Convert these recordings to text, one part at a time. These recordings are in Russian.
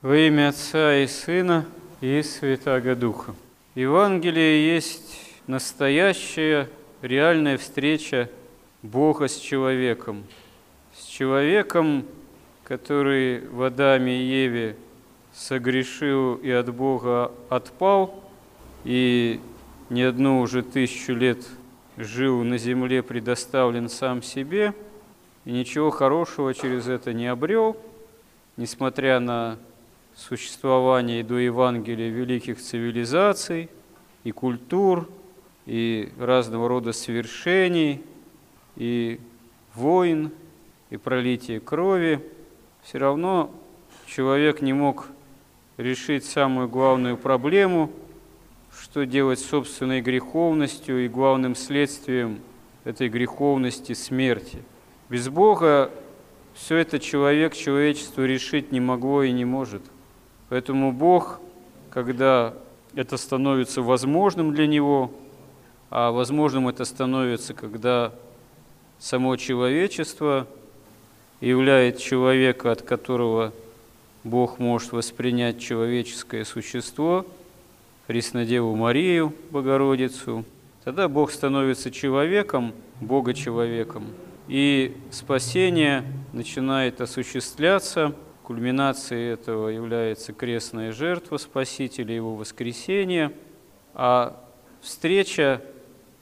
Во имя Отца и Сына и Святаго Духа. Евангелие есть настоящая, реальная встреча Бога с человеком. С человеком, который в Адаме и Еве согрешил и от Бога отпал, и не одну уже тысячу лет жил на земле, предоставлен сам себе, и ничего хорошего через это не обрел, несмотря на существования до Евангелия великих цивилизаций и культур, и разного рода свершений, и войн, и пролития крови, все равно человек не мог решить самую главную проблему, что делать с собственной греховностью и главным следствием этой греховности – смерти. Без Бога все это человек человечеству решить не могло и не может – Поэтому Бог, когда это становится возможным для Него, а возможным это становится, когда само человечество являет человека, от которого Бог может воспринять человеческое существо, Преснодеву Марию, Богородицу, тогда Бог становится человеком, Бога человеком, и спасение начинает осуществляться – Кульминацией этого является крестная жертва Спасителя, его воскресение, а встреча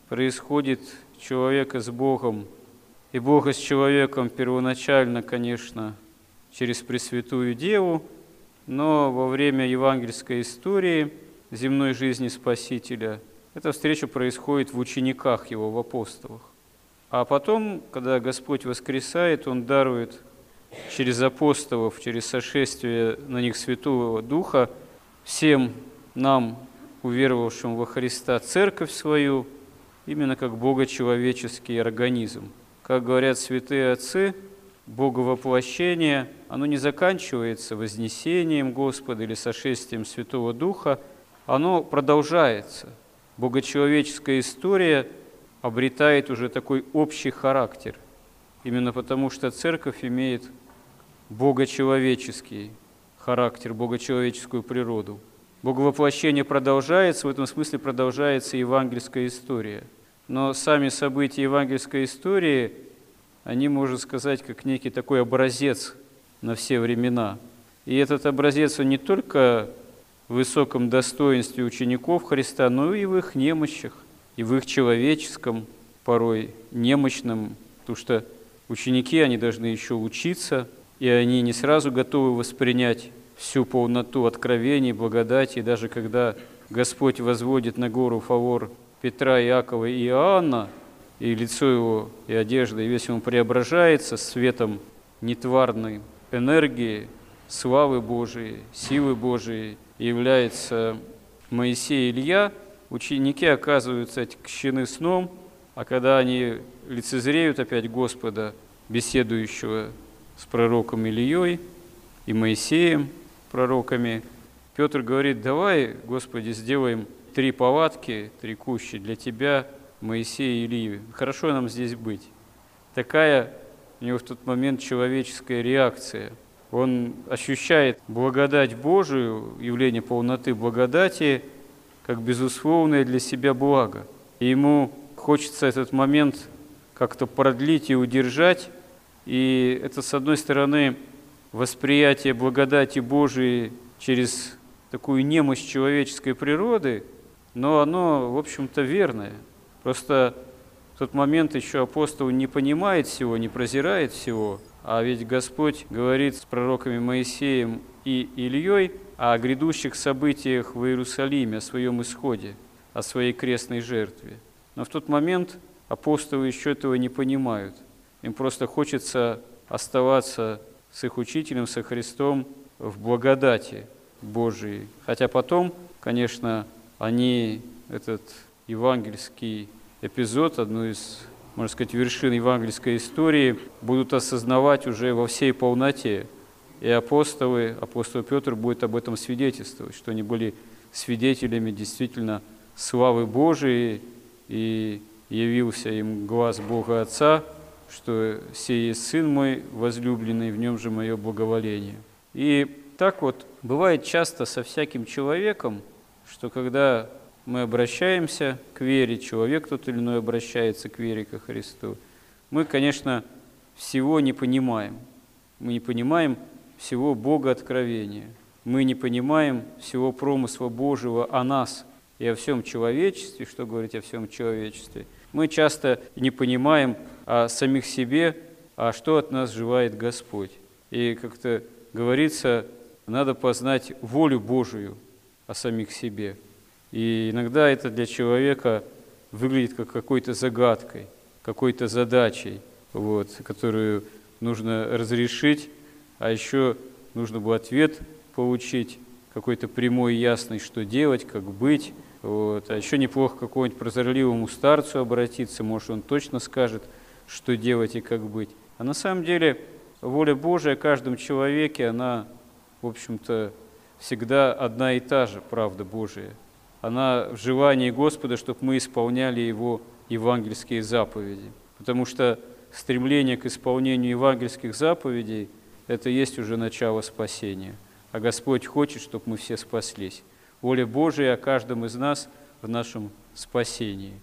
происходит человека с Богом, и Бога с человеком первоначально, конечно, через Пресвятую Деву, но во время евангельской истории земной жизни Спасителя эта встреча происходит в учениках его, в апостолах. А потом, когда Господь воскресает, Он дарует через апостолов, через сошествие на них Святого Духа, всем нам, уверовавшим во Христа, церковь свою, именно как богочеловеческий организм. Как говорят святые отцы, боговоплощение, оно не заканчивается вознесением Господа или сошествием Святого Духа, оно продолжается. Богочеловеческая история обретает уже такой общий характер, именно потому что церковь имеет богочеловеческий характер, богочеловеческую природу. Боговоплощение продолжается, в этом смысле продолжается евангельская история. Но сами события евангельской истории, они, можно сказать, как некий такой образец на все времена. И этот образец, он не только в высоком достоинстве учеников Христа, но и в их немощах, и в их человеческом, порой немощном, потому что ученики, они должны еще учиться – и они не сразу готовы воспринять всю полноту откровений, благодати, и даже когда Господь возводит на гору фавор Петра, Иакова и Иоанна, и лицо его, и одежда, и весь он преображается светом нетварной энергии, славы Божией, силы Божией, является Моисей и Илья, ученики оказываются отягчены сном, а когда они лицезреют опять Господа, беседующего с пророком Ильей и Моисеем, пророками, Петр говорит, давай, Господи, сделаем три палатки, три кущи для Тебя, Моисея и Ильи. Хорошо нам здесь быть. Такая у него в тот момент человеческая реакция. Он ощущает благодать Божию, явление полноты благодати, как безусловное для себя благо. И ему хочется этот момент как-то продлить и удержать, и это, с одной стороны, восприятие благодати Божией через такую немощь человеческой природы, но оно, в общем-то, верное. Просто в тот момент еще апостол не понимает всего, не прозирает всего, а ведь Господь говорит с пророками Моисеем и Ильей о грядущих событиях в Иерусалиме, о своем исходе, о своей крестной жертве. Но в тот момент апостолы еще этого не понимают. Им просто хочется оставаться с их учителем, со Христом в благодати Божией. Хотя потом, конечно, они этот евангельский эпизод, одну из, можно сказать, вершин евангельской истории, будут осознавать уже во всей полноте. И апостолы, апостол Петр будет об этом свидетельствовать, что они были свидетелями действительно славы Божией, и явился им глаз Бога Отца – что «сей есть Сын мой возлюбленный, в нем же мое благоволение». И так вот бывает часто со всяким человеком, что когда мы обращаемся к вере, человек тот или иной обращается к вере ко Христу, мы, конечно, всего не понимаем. Мы не понимаем всего Бога откровения. Мы не понимаем всего промысла Божьего о нас и о всем человечестве, что говорить о всем человечестве. Мы часто не понимаем о самих себе, а что от нас желает Господь. И как-то говорится, надо познать волю Божию о самих себе. И иногда это для человека выглядит как какой-то загадкой, какой-то задачей, вот, которую нужно разрешить, а еще нужно бы ответ получить, какой-то прямой ясный, что делать, как быть. Вот. А еще неплохо какому-нибудь прозорливому старцу обратиться, может, он точно скажет, что делать и как быть. А на самом деле воля Божия о каждом человеке, она, в общем-то, всегда одна и та же, правда Божия. Она в желании Господа, чтобы мы исполняли Его евангельские заповеди. Потому что стремление к исполнению евангельских заповедей – это есть уже начало спасения. А Господь хочет, чтобы мы все спаслись. Воля Божия о каждом из нас в нашем спасении.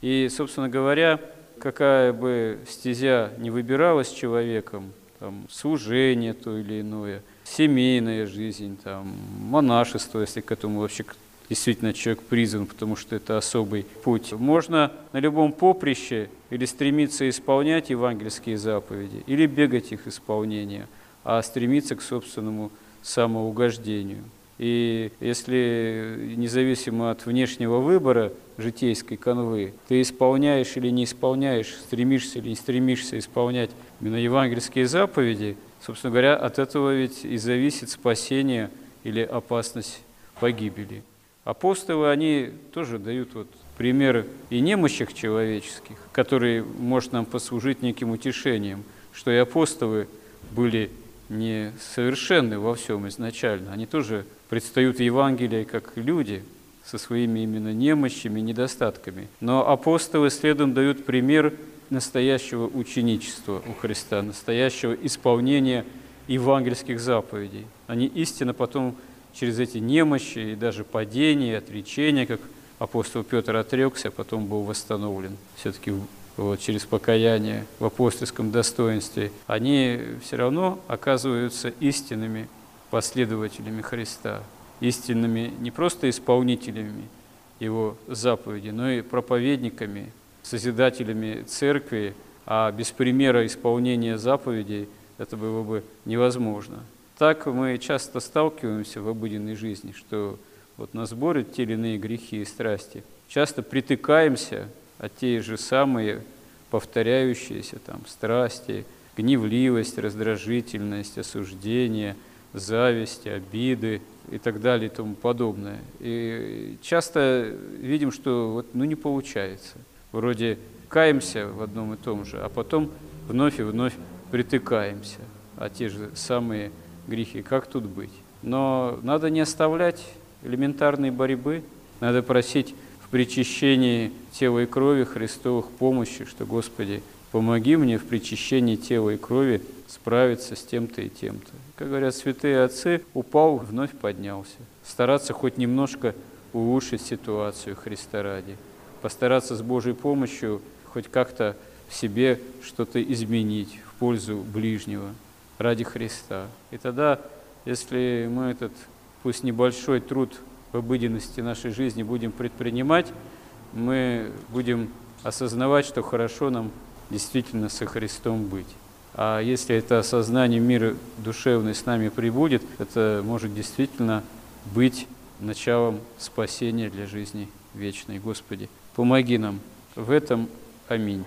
И, собственно говоря, какая бы стезя не выбиралась человеком, там, служение то или иное, семейная жизнь, там, монашество, если к этому вообще действительно человек призван, потому что это особый путь. Можно на любом поприще или стремиться исполнять евангельские заповеди, или бегать их исполнение, а стремиться к собственному самоугождению. И если независимо от внешнего выбора житейской канвы, ты исполняешь или не исполняешь, стремишься или не стремишься исполнять именно евангельские заповеди, собственно говоря, от этого ведь и зависит спасение или опасность погибели. Апостолы, они тоже дают вот пример и немощах человеческих, которые может нам послужить неким утешением, что и апостолы были не совершенны во всем изначально. Они тоже предстают в Евангелии как люди со своими именно немощами, недостатками. Но апостолы следом дают пример настоящего ученичества у Христа, настоящего исполнения евангельских заповедей. Они истинно потом через эти немощи и даже падения, отречения, как апостол Петр отрекся, а потом был восстановлен все-таки вот, через покаяние в апостольском достоинстве, они все равно оказываются истинными последователями Христа, истинными не просто исполнителями Его заповеди, но и проповедниками, созидателями церкви, а без примера исполнения заповедей это было бы невозможно. Так мы часто сталкиваемся в обыденной жизни, что вот нас борют те или иные грехи и страсти. Часто притыкаемся от те же самые повторяющиеся там страсти, гневливость, раздражительность, осуждение, зависть, обиды и так далее и тому подобное. И часто видим, что вот, ну, не получается. Вроде каемся в одном и том же, а потом вновь и вновь притыкаемся, а те же самые грехи. Как тут быть? Но надо не оставлять элементарной борьбы, надо просить в причащении тела и крови Христовых помощи, что, Господи, помоги мне в причащении тела и крови справиться с тем-то и тем-то. Как говорят святые отцы, упал, вновь поднялся. Стараться хоть немножко улучшить ситуацию Христа ради. Постараться с Божьей помощью хоть как-то в себе что-то изменить в пользу ближнего ради Христа. И тогда, если мы этот, пусть небольшой труд в обыденности нашей жизни будем предпринимать, мы будем осознавать, что хорошо нам действительно со Христом быть. А если это осознание мира душевный с нами прибудет, это может действительно быть началом спасения для жизни вечной. Господи, помоги нам в этом. Аминь.